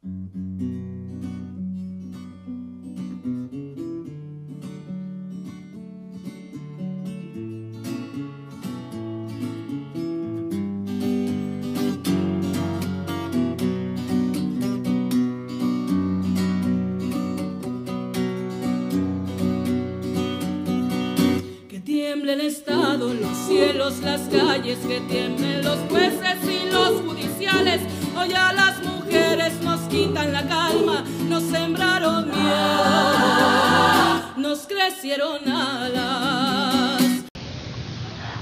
Que tiemble el Estado, los cielos, las calles, que tiemblen los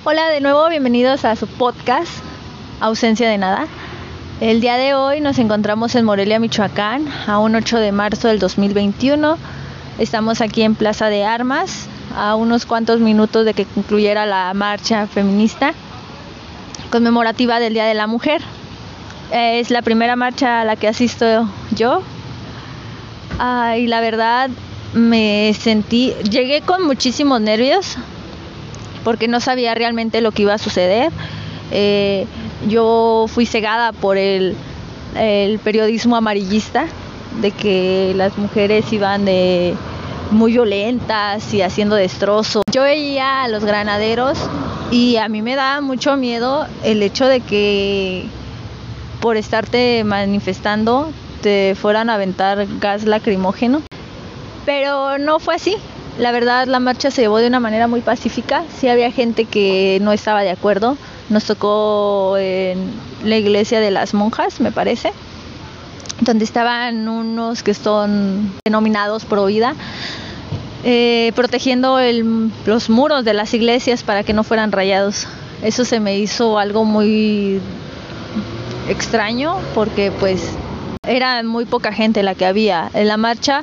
Hola de nuevo, bienvenidos a su podcast Ausencia de Nada. El día de hoy nos encontramos en Morelia, Michoacán, a un 8 de marzo del 2021. Estamos aquí en Plaza de Armas, a unos cuantos minutos de que concluyera la marcha feminista conmemorativa del Día de la Mujer. Es la primera marcha a la que asisto yo. Ah, y la verdad me sentí, llegué con muchísimos nervios porque no sabía realmente lo que iba a suceder. Eh, yo fui cegada por el, periodismo amarillista de que las mujeres iban de muy violentas y haciendo destrozos. Yo veía a los granaderos y a mí me daba mucho miedo el hecho de que por estarte manifestando te fueran a aventar gas lacrimógeno. Pero no fue así. La verdad la marcha se llevó de una manera muy pacífica. Sí había gente que no estaba de acuerdo. Nos tocó en la iglesia de las monjas, me parece, donde estaban unos que son denominados pro vida, eh, protegiendo el- los muros de las iglesias para que no fueran rayados. Eso se me hizo algo muy extraño porque pues era muy poca gente la que había. En la marcha,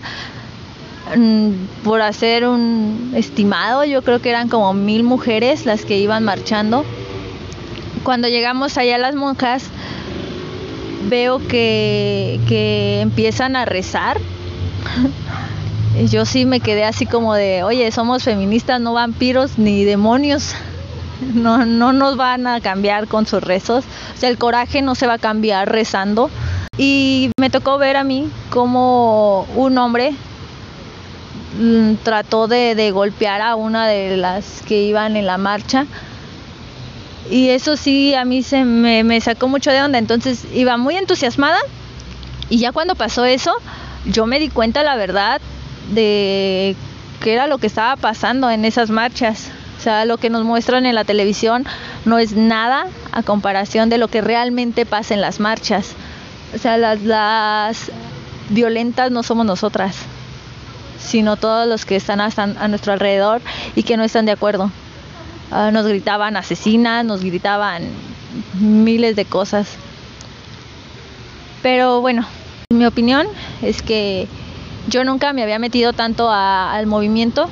por hacer un estimado, yo creo que eran como mil mujeres las que iban marchando. Cuando llegamos allá las monjas, veo que, que empiezan a rezar. Yo sí me quedé así como de, oye, somos feministas, no vampiros ni demonios. No, no nos van a cambiar con sus rezos. O sea, el coraje no se va a cambiar rezando. Y me tocó ver a mí como un hombre mm, trató de, golpear a una de las que iban en la marcha. Y eso sí, a mí se me, sacó mucho de onda. Entonces iba muy entusiasmada. Y ya cuando pasó eso, yo me di cuenta, la verdad, de qué era lo que estaba pasando en esas marchas. O sea, lo que nos muestran en la televisión no es nada a comparación de lo que realmente pasa en las marchas. O sea, las violentas no somos nosotras, sino todos los que están a nuestro alrededor y que no están de acuerdo. Ah, nos gritaban asesinas, nos gritaban miles de cosas. Pero bueno, mi opinión es que yo nunca me había metido tanto a- al movimiento.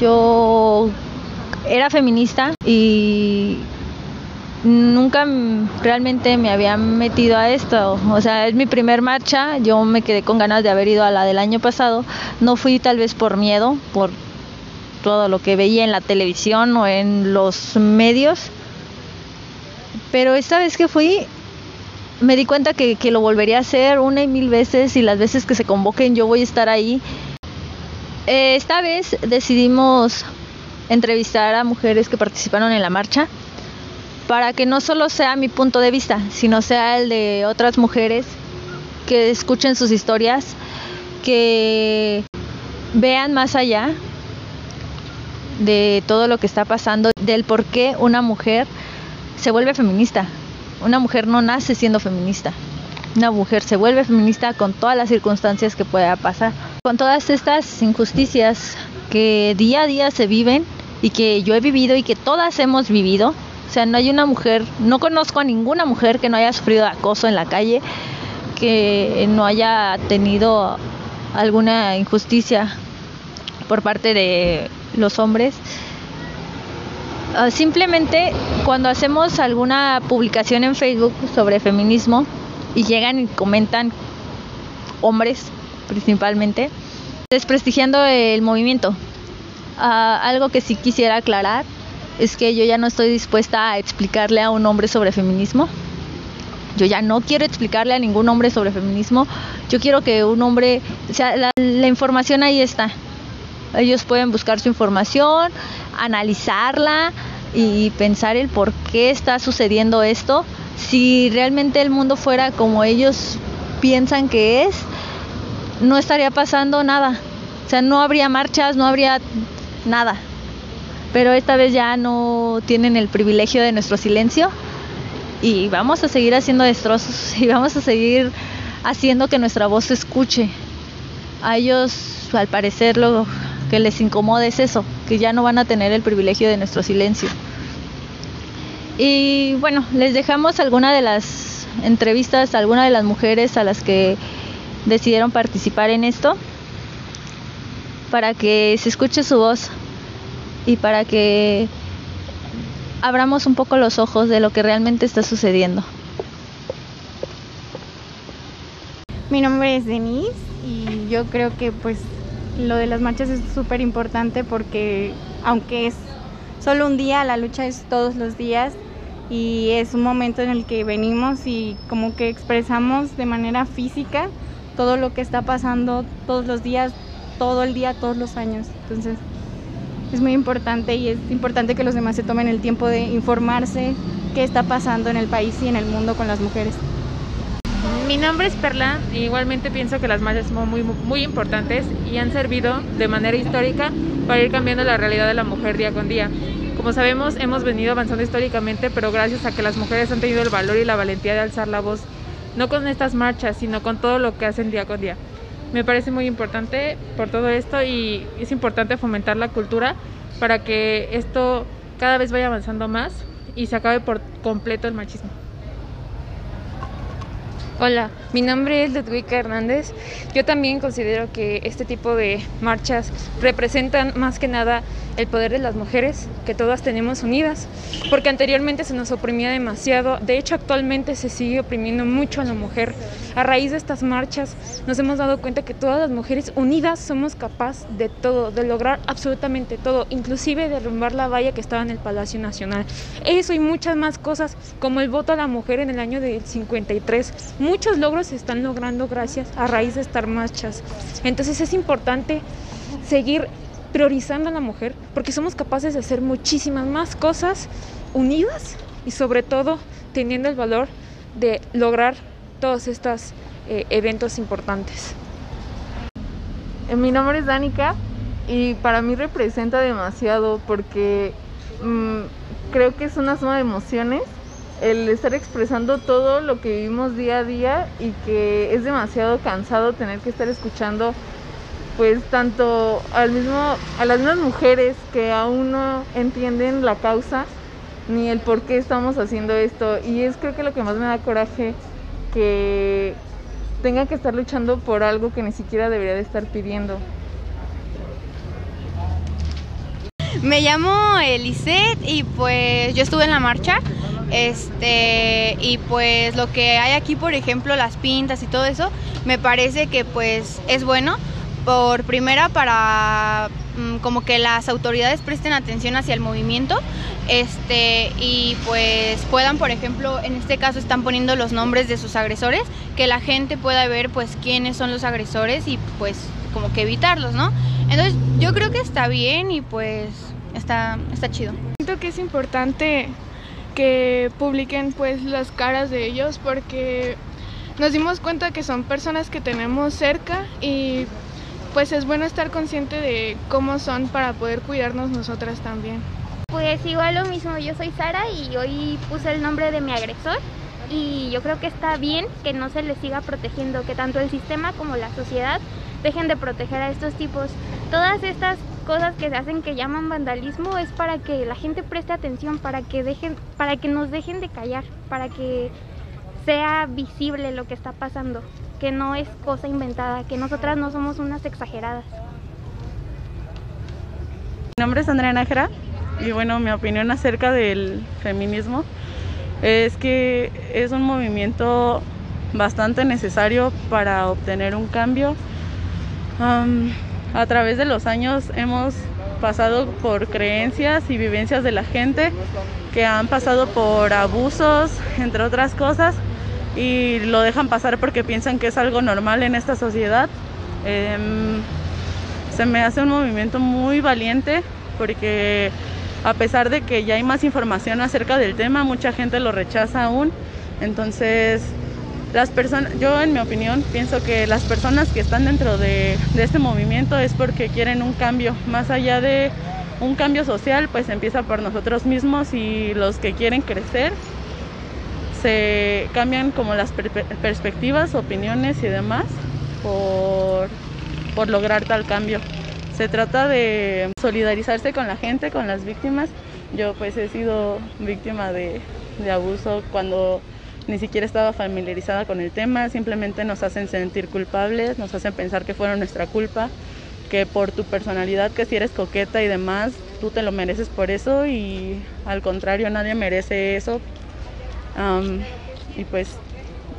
Yo era feminista y nunca realmente me había metido a esto. O sea, es mi primer marcha. Yo me quedé con ganas de haber ido a la del año pasado. No fui tal vez por miedo, por todo lo que veía en la televisión o en los medios. Pero esta vez que fui, me di cuenta que, que lo volvería a hacer una y mil veces y las veces que se convoquen yo voy a estar ahí. Eh, esta vez decidimos entrevistar a mujeres que participaron en la marcha para que no solo sea mi punto de vista, sino sea el de otras mujeres que escuchen sus historias, que vean más allá de todo lo que está pasando, del por qué una mujer se vuelve feminista. Una mujer no nace siendo feminista. Una mujer se vuelve feminista con todas las circunstancias que pueda pasar. Con todas estas injusticias que día a día se viven y que yo he vivido y que todas hemos vivido. O sea, no hay una mujer, no conozco a ninguna mujer que no haya sufrido acoso en la calle, que no haya tenido alguna injusticia por parte de los hombres. Uh, simplemente cuando hacemos alguna publicación en Facebook sobre feminismo y llegan y comentan hombres principalmente, desprestigiando el movimiento. Uh, algo que sí quisiera aclarar es que yo ya no estoy dispuesta a explicarle a un hombre sobre feminismo. Yo ya no quiero explicarle a ningún hombre sobre feminismo. Yo quiero que un hombre, o sea, la, información ahí está. Ellos pueden buscar su información, analizarla y pensar el por qué está sucediendo esto. Si realmente el mundo fuera como ellos piensan que es, no estaría pasando nada. O sea, no habría marchas, no habría nada. Pero esta vez ya no tienen el privilegio de nuestro silencio y vamos a seguir haciendo destrozos y vamos a seguir haciendo que nuestra voz se escuche. A ellos, al parecer, lo que les incomoda es eso, que ya no van a tener el privilegio de nuestro silencio. Y bueno, les dejamos alguna de las entrevistas, alguna de las mujeres a las que decidieron participar en esto, para que se escuche su voz y para que abramos un poco los ojos de lo que realmente está sucediendo. Mi nombre es Denise y yo creo que pues lo de las marchas es súper importante porque aunque es solo un día, la lucha es todos los días y es un momento en el que venimos y como que expresamos de manera física todo lo que está pasando todos los días, todo el día, todos los años. Entonces es muy importante y es importante que los demás se tomen el tiempo de informarse qué está pasando en el país y en el mundo con las mujeres. Mi nombre es Perla y igualmente pienso que las marchas son muy, muy importantes y han servido de manera histórica para ir cambiando la realidad de la mujer día con día. Como sabemos, hemos venido avanzando históricamente, pero gracias a que las mujeres han tenido el valor y la valentía de alzar la voz, no con estas marchas, sino con todo lo que hacen día con día. Me parece muy importante por todo esto y es importante fomentar la cultura para que esto cada vez vaya avanzando más y se acabe por completo el machismo. Hola, mi nombre es Ludwika Hernández. Yo también considero que este tipo de marchas representan más que nada el poder de las mujeres, que todas tenemos unidas, porque anteriormente se nos oprimía demasiado, de hecho actualmente se sigue oprimiendo mucho a la mujer. A raíz de estas marchas nos hemos dado cuenta que todas las mujeres unidas somos capaces de todo, de lograr absolutamente todo, inclusive derrumbar la valla que estaba en el Palacio Nacional. Eso y muchas más cosas, como el voto a la mujer en el año del 53 muchos logros se están logrando gracias a raíz de estas marchas. Entonces es importante seguir priorizando a la mujer porque somos capaces de hacer muchísimas más cosas unidas y sobre todo teniendo el valor de lograr todos estos eh, eventos importantes. Eh, mi nombre es Danica y para mí representa demasiado porque mmm, creo que es una suma de emociones el estar expresando todo lo que vivimos día a día y que es demasiado cansado tener que estar escuchando pues tanto al mismo a las mismas mujeres que aún no entienden la causa ni el por qué estamos haciendo esto y es creo que lo que más me da coraje que tengan que estar luchando por algo que ni siquiera debería de estar pidiendo. Me llamo Elisette y pues yo estuve en la marcha este, y pues lo que hay aquí, por ejemplo, las pintas y todo eso, me parece que pues es bueno. Por primera para mm, como que las autoridades presten atención hacia el movimiento este y pues puedan por ejemplo en este caso están poniendo los nombres de sus agresores que la gente pueda ver pues quiénes son los agresores y pues como que evitarlos no entonces yo creo que está bien y pues está está chido. Siento que es importante que publiquen pues las caras de ellos porque nos dimos cuenta que son personas que tenemos cerca y pues es bueno estar consciente de cómo son para poder cuidarnos nosotras también. Pues igual lo mismo, yo soy Sara y hoy puse el nombre de mi agresor y yo creo que está bien que no se les siga protegiendo, que tanto el sistema como la sociedad dejen de proteger a estos tipos. Todas estas cosas que se hacen que llaman vandalismo es para que la gente preste atención, para que dejen, para que nos dejen de callar, para que sea visible lo que está pasando, que no es cosa inventada, que nosotras no somos unas exageradas. Mi nombre es Andrea Nájera y bueno, mi opinión acerca del feminismo es que es un movimiento bastante necesario para obtener un cambio. Um, a través de los años hemos pasado por creencias y vivencias de la gente que han pasado por abusos, entre otras cosas, y lo dejan pasar porque piensan que es algo normal en esta sociedad. Em, se me hace un movimiento muy valiente porque a pesar de que ya hay más información acerca del tema, mucha gente lo rechaza aún. Entonces, las personas, yo en mi opinión pienso que las personas que están dentro de, de, este movimiento es porque quieren un cambio, más allá de un cambio social, pues empieza por nosotros mismos y los que quieren crecer se cambian como las per perspectivas, opiniones y demás por, por lograr tal cambio. Se trata de solidarizarse con la gente, con las víctimas. Yo pues he sido víctima de, de abuso cuando ni siquiera estaba familiarizada con el tema, simplemente nos hacen sentir culpables, nos hacen pensar que fueron nuestra culpa, que por tu personalidad, que si eres coqueta y demás, tú te lo mereces por eso y al contrario, nadie merece eso. Y pues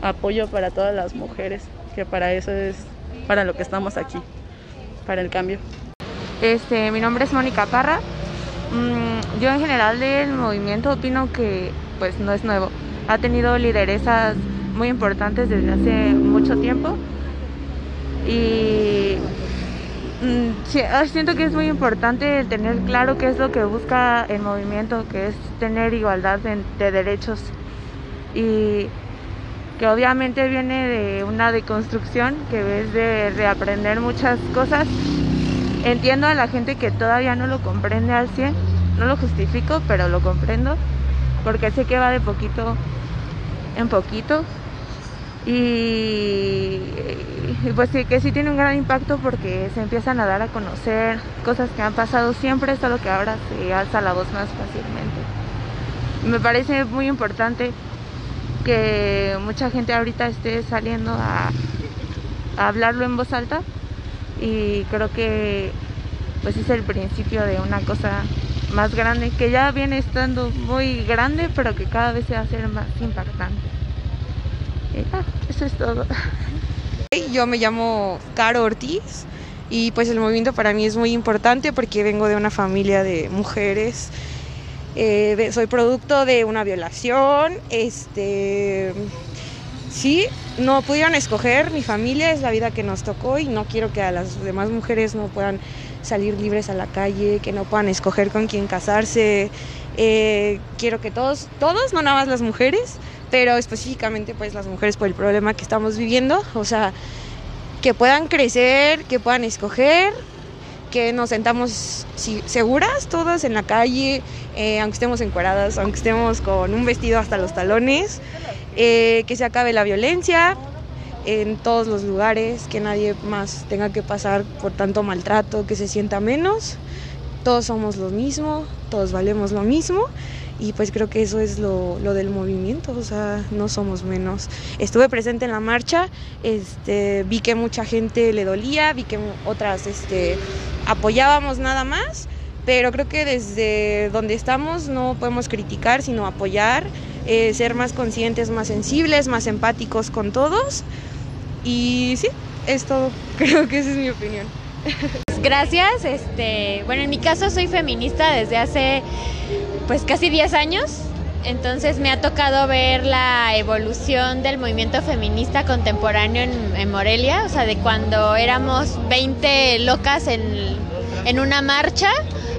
apoyo para todas las mujeres, que para eso es para lo que estamos aquí, para el cambio. Este, mi nombre es Mónica Parra. Mm, yo en general del movimiento opino que pues no es nuevo ha tenido lideresas muy importantes desde hace mucho tiempo y mm, ah, siento que es muy importante tener claro qué es lo que busca el movimiento, que es tener igualdad de, derechos y que obviamente viene de una deconstrucción que es de reaprender muchas cosas. Entiendo a la gente que todavía no lo comprende al 100, no lo justifico, pero lo comprendo, porque sé que va de poquito en poquito. Y, pues sí, que sí tiene un gran impacto porque se empiezan a dar a conocer cosas que han pasado siempre, solo que ahora se alza la voz más fácilmente. Me parece muy importante que mucha gente ahorita esté saliendo a, hablarlo en voz alta y creo que pues es el principio de una cosa más grande, que ya viene estando muy grande, pero que cada vez se va a hacer más impactante. eso es todo. Yo me llamo Caro Ortiz y pues el movimiento para mí es muy importante porque vengo de una familia de mujeres. Eh, soy producto de una violación, este, sí, no pudieron escoger, mi familia es la vida que nos tocó y no quiero que a las demás mujeres no puedan salir libres a la calle, que no puedan escoger con quién casarse. Eh, quiero que todos, todos, no nada más las mujeres, pero específicamente pues las mujeres por el problema que estamos viviendo, o sea, que puedan crecer, que puedan escoger, que nos sentamos seguras todas en la calle, eh, aunque estemos encueradas, aunque estemos con un vestido hasta los talones, eh, que se acabe la violencia, en todos los lugares, que nadie más tenga que pasar por tanto maltrato, que se sienta menos. Todos somos lo mismo, todos valemos lo mismo y pues creo que eso es lo, lo, del movimiento, o sea, no somos menos. Estuve presente en la marcha, este, vi que mucha gente le dolía, vi que otras este, apoyábamos nada más, pero creo que desde donde estamos no podemos criticar, sino apoyar, eh, ser más conscientes, más sensibles, más empáticos con todos y sí, es todo. Creo que esa es mi opinión. Gracias. Este, bueno, en mi caso soy feminista desde hace pues casi 10 años. Entonces me ha tocado ver la evolución del movimiento feminista contemporáneo en, Morelia, o sea, de cuando éramos 20 locas en, en una marcha,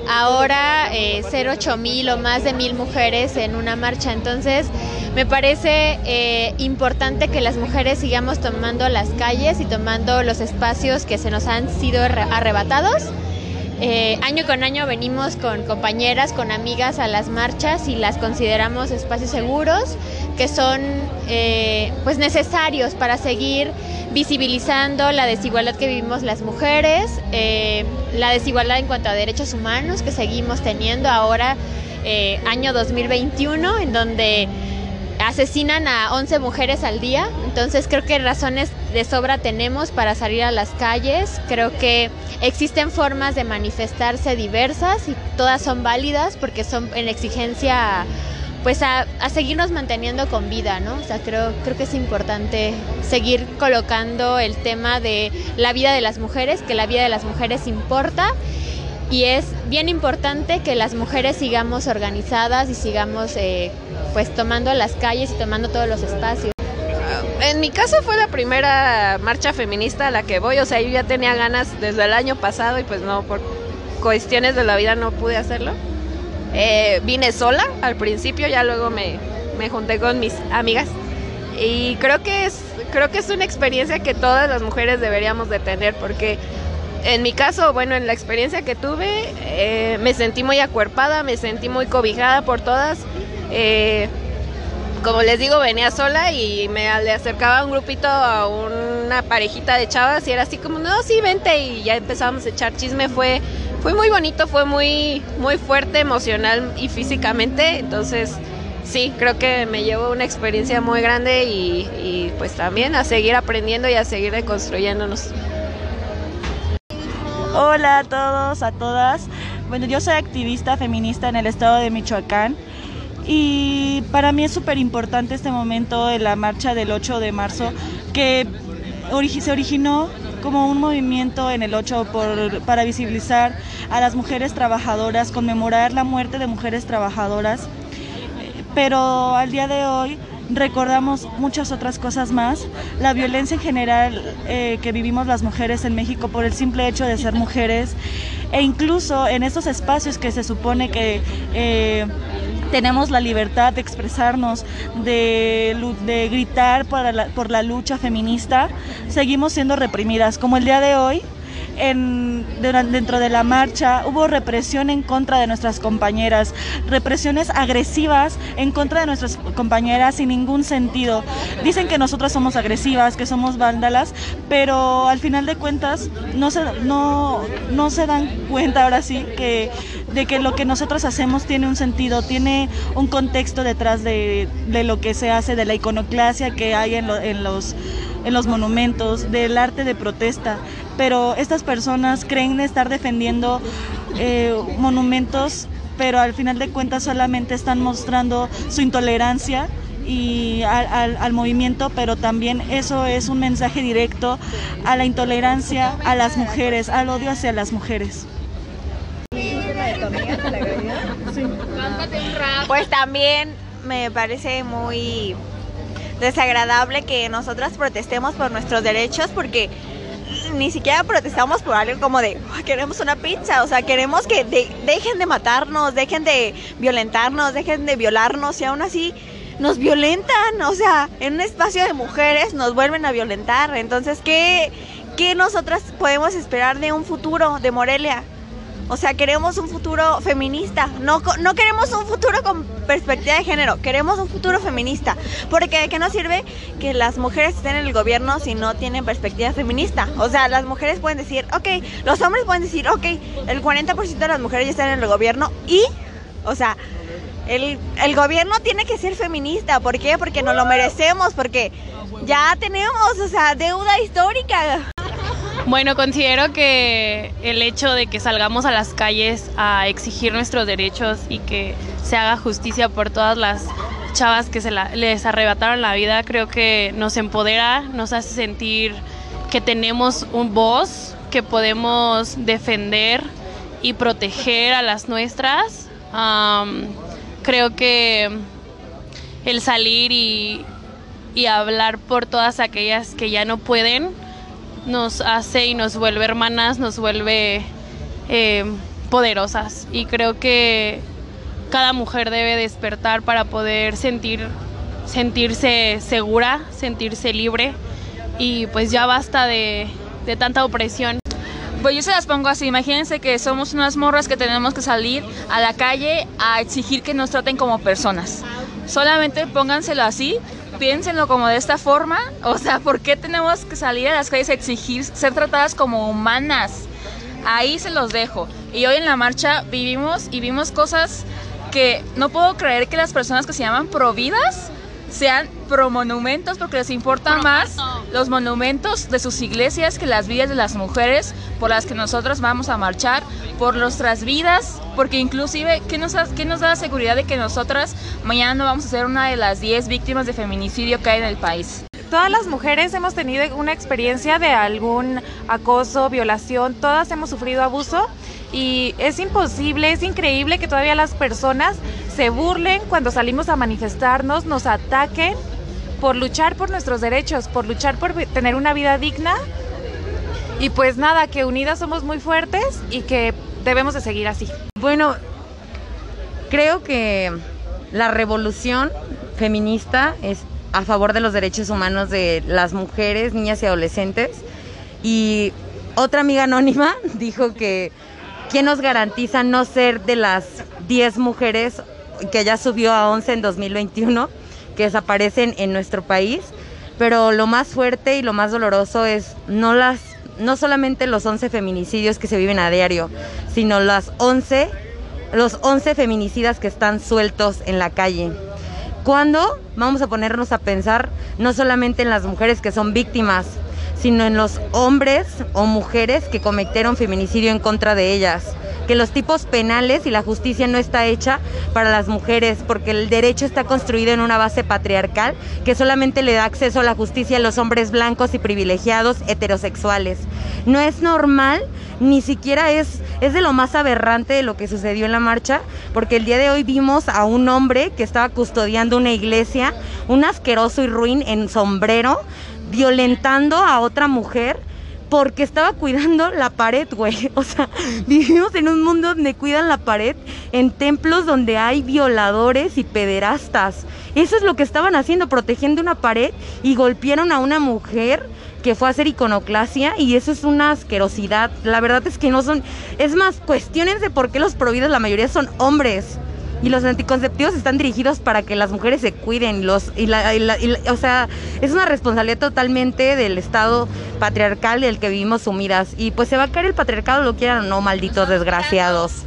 ahora eh, ser 8 mil o más de mil mujeres en una marcha. Entonces me parece eh, importante que las mujeres sigamos tomando las calles y tomando los espacios que se nos han sido arrebatados. Eh, año con año venimos con compañeras, con amigas a las marchas y las consideramos espacios seguros que son eh, pues necesarios para seguir visibilizando la desigualdad que vivimos las mujeres, la desigualdad en cuanto a derechos humanos que seguimos teniendo ahora, año 2021, en donde asesinan a 11 mujeres al día, entonces creo que razones de sobra tenemos para salir a las calles, creo que existen formas de manifestarse diversas y todas son válidas porque son en exigencia pues a, seguirnos manteniendo con vida, ¿no? O sea, creo, creo que es importante seguir colocando el tema de la vida de las mujeres, que la vida de las mujeres importa y es bien importante que las mujeres sigamos organizadas y sigamos eh, pues tomando las calles y tomando todos los espacios. en mi caso fue la primera marcha feminista a la que voy, o sea, yo ya tenía ganas desde el año pasado y pues no, por cuestiones de la vida no pude hacerlo. Eh, vine sola al principio, ya luego me, me junté con mis amigas y creo que es creo que es una experiencia que todas las mujeres deberíamos de tener porque en mi caso, bueno, en la experiencia que tuve, eh, me sentí muy acuerpada, me sentí muy cobijada por todas. Eh, como les digo, venía sola y me le acercaba un grupito a una parejita de chavas y era así como, no, sí, vente y ya empezábamos a echar chisme. Fue, fue muy bonito, fue muy, muy fuerte emocional y físicamente. Entonces, sí, creo que me llevo una experiencia muy grande y, y pues también a seguir aprendiendo y a seguir reconstruyéndonos. Hola a todos, a todas. Bueno, yo soy activista feminista en el estado de Michoacán y para mí es súper importante este momento de la marcha del 8 de marzo que se originó como un movimiento en el 8 por, para visibilizar a las mujeres trabajadoras, conmemorar la muerte de mujeres trabajadoras, pero al día de hoy recordamos muchas otras cosas más. La violencia en general eh, que vivimos las mujeres en México por el simple hecho de ser mujeres e incluso en estos espacios que se supone que... Eh, tenemos la libertad de expresarnos, de, de gritar por la, por la lucha feminista, seguimos siendo reprimidas. Como el día de hoy, en, dentro de la marcha hubo represión en contra de nuestras compañeras, represiones agresivas en contra de nuestras compañeras sin ningún sentido. Dicen que nosotras somos agresivas, que somos vándalas, pero al final de cuentas no se, no, no se dan cuenta ahora sí que, de que lo que nosotros hacemos tiene un sentido, tiene un contexto detrás de, lo que se hace, de la iconoclasia que hay en, en los en los monumentos, del arte de protesta, pero estas personas creen estar defendiendo eh, monumentos, pero al final de cuentas solamente están mostrando su intolerancia y al, al, movimiento, pero también eso es un mensaje directo a la intolerancia a las mujeres, al odio hacia las mujeres. Pues también me parece muy desagradable que nosotras protestemos por nuestros derechos porque ni siquiera protestamos por algo como de queremos una pizza, o sea, queremos que dejen de matarnos, dejen de violentarnos, dejen de violarnos y aún así nos violentan, o sea, en un espacio de mujeres nos vuelven a violentar. Entonces, ¿qué, qué nosotras podemos esperar de un futuro de Morelia? O sea, queremos un futuro feminista. No, no queremos un futuro con perspectiva de género. Queremos un futuro feminista. Porque ¿de qué nos sirve que las mujeres estén en el gobierno si no tienen perspectiva feminista? O sea, las mujeres pueden decir, ok, los hombres pueden decir, ok, el 40% de las mujeres ya están en el gobierno y, o sea, el, el, gobierno tiene que ser feminista. ¿Por qué? Porque nos lo merecemos, porque ya tenemos, o sea, deuda histórica. Bueno, considero que el hecho de que salgamos a las calles a exigir nuestros derechos y que se haga justicia por todas las chavas que se les arrebataron la vida, creo que nos empodera, nos hace sentir que tenemos un voz, que podemos defender y proteger a las nuestras. creo que el salir y, y hablar por todas aquellas que ya no pueden, nos hace y nos vuelve hermanas, nos vuelve eh, poderosas. Y creo que cada mujer debe despertar para poder sentir, sentirse segura, sentirse libre. Y pues ya basta de, de tanta opresión. Pues yo se las pongo así, imagínense que somos unas morras que tenemos que salir a la calle a exigir que nos traten como personas. Solamente pónganselo así piénsenlo como de esta forma. O sea, ¿por qué tenemos que salir a las calles a exigir ser tratadas como humanas? Ahí se los dejo. Y hoy en la marcha vivimos y vimos cosas que no puedo creer que las personas que se llaman providas sean pro monumentos porque les importan más los monumentos de sus iglesias que las vidas de las mujeres por las que nosotros vamos a marchar, por nuestras vidas, porque inclusive, ¿qué nos, qué nos da la seguridad de que nosotras mañana no vamos a ser una de las 10 víctimas de feminicidio que hay en el país? Todas las mujeres hemos tenido una experiencia de algún acoso, violación, todas hemos sufrido abuso y es imposible, es increíble que todavía las personas se burlen cuando salimos a manifestarnos, nos ataquen por luchar por nuestros derechos, por luchar por tener una vida digna. Y pues nada, que unidas somos muy fuertes y que debemos de seguir así. Bueno, creo que la revolución feminista es a favor de los derechos humanos de las mujeres, niñas y adolescentes. Y otra amiga anónima dijo que ¿quién nos garantiza no ser de las 10 mujeres que ya subió a 11 en 2021 que desaparecen en nuestro país? Pero lo más fuerte y lo más doloroso es no las no solamente los 11 feminicidios que se viven a diario, sino las 11 los 11 feminicidas que están sueltos en la calle. ¿Cuándo vamos a ponernos a pensar no solamente en las mujeres que son víctimas, sino en los hombres o mujeres que cometieron feminicidio en contra de ellas? Que los tipos penales y la justicia no está hecha para las mujeres, porque el derecho está construido en una base patriarcal que solamente le da acceso a la justicia a los hombres blancos y privilegiados heterosexuales. No es normal, ni siquiera es, es de lo más aberrante de lo que sucedió en la marcha, porque el día de hoy vimos a un hombre que estaba custodiando una iglesia, un asqueroso y ruin en sombrero, violentando a otra mujer porque estaba cuidando la pared, güey. O sea, vivimos en un mundo donde cuidan la pared, en templos donde hay violadores y pederastas. Eso es lo que estaban haciendo, protegiendo una pared y golpearon a una mujer que fue a hacer iconoclasia y eso es una asquerosidad. La verdad es que no son... Es más, cuestiones de por qué los prohibidos la mayoría son hombres. Y los anticonceptivos están dirigidos para que las mujeres se cuiden. Los, y la, o sea, es una responsabilidad totalmente del Estado patriarcal del que vivimos sumidas. Y pues se va a caer el patriarcado, lo quieran o no, malditos desgraciados.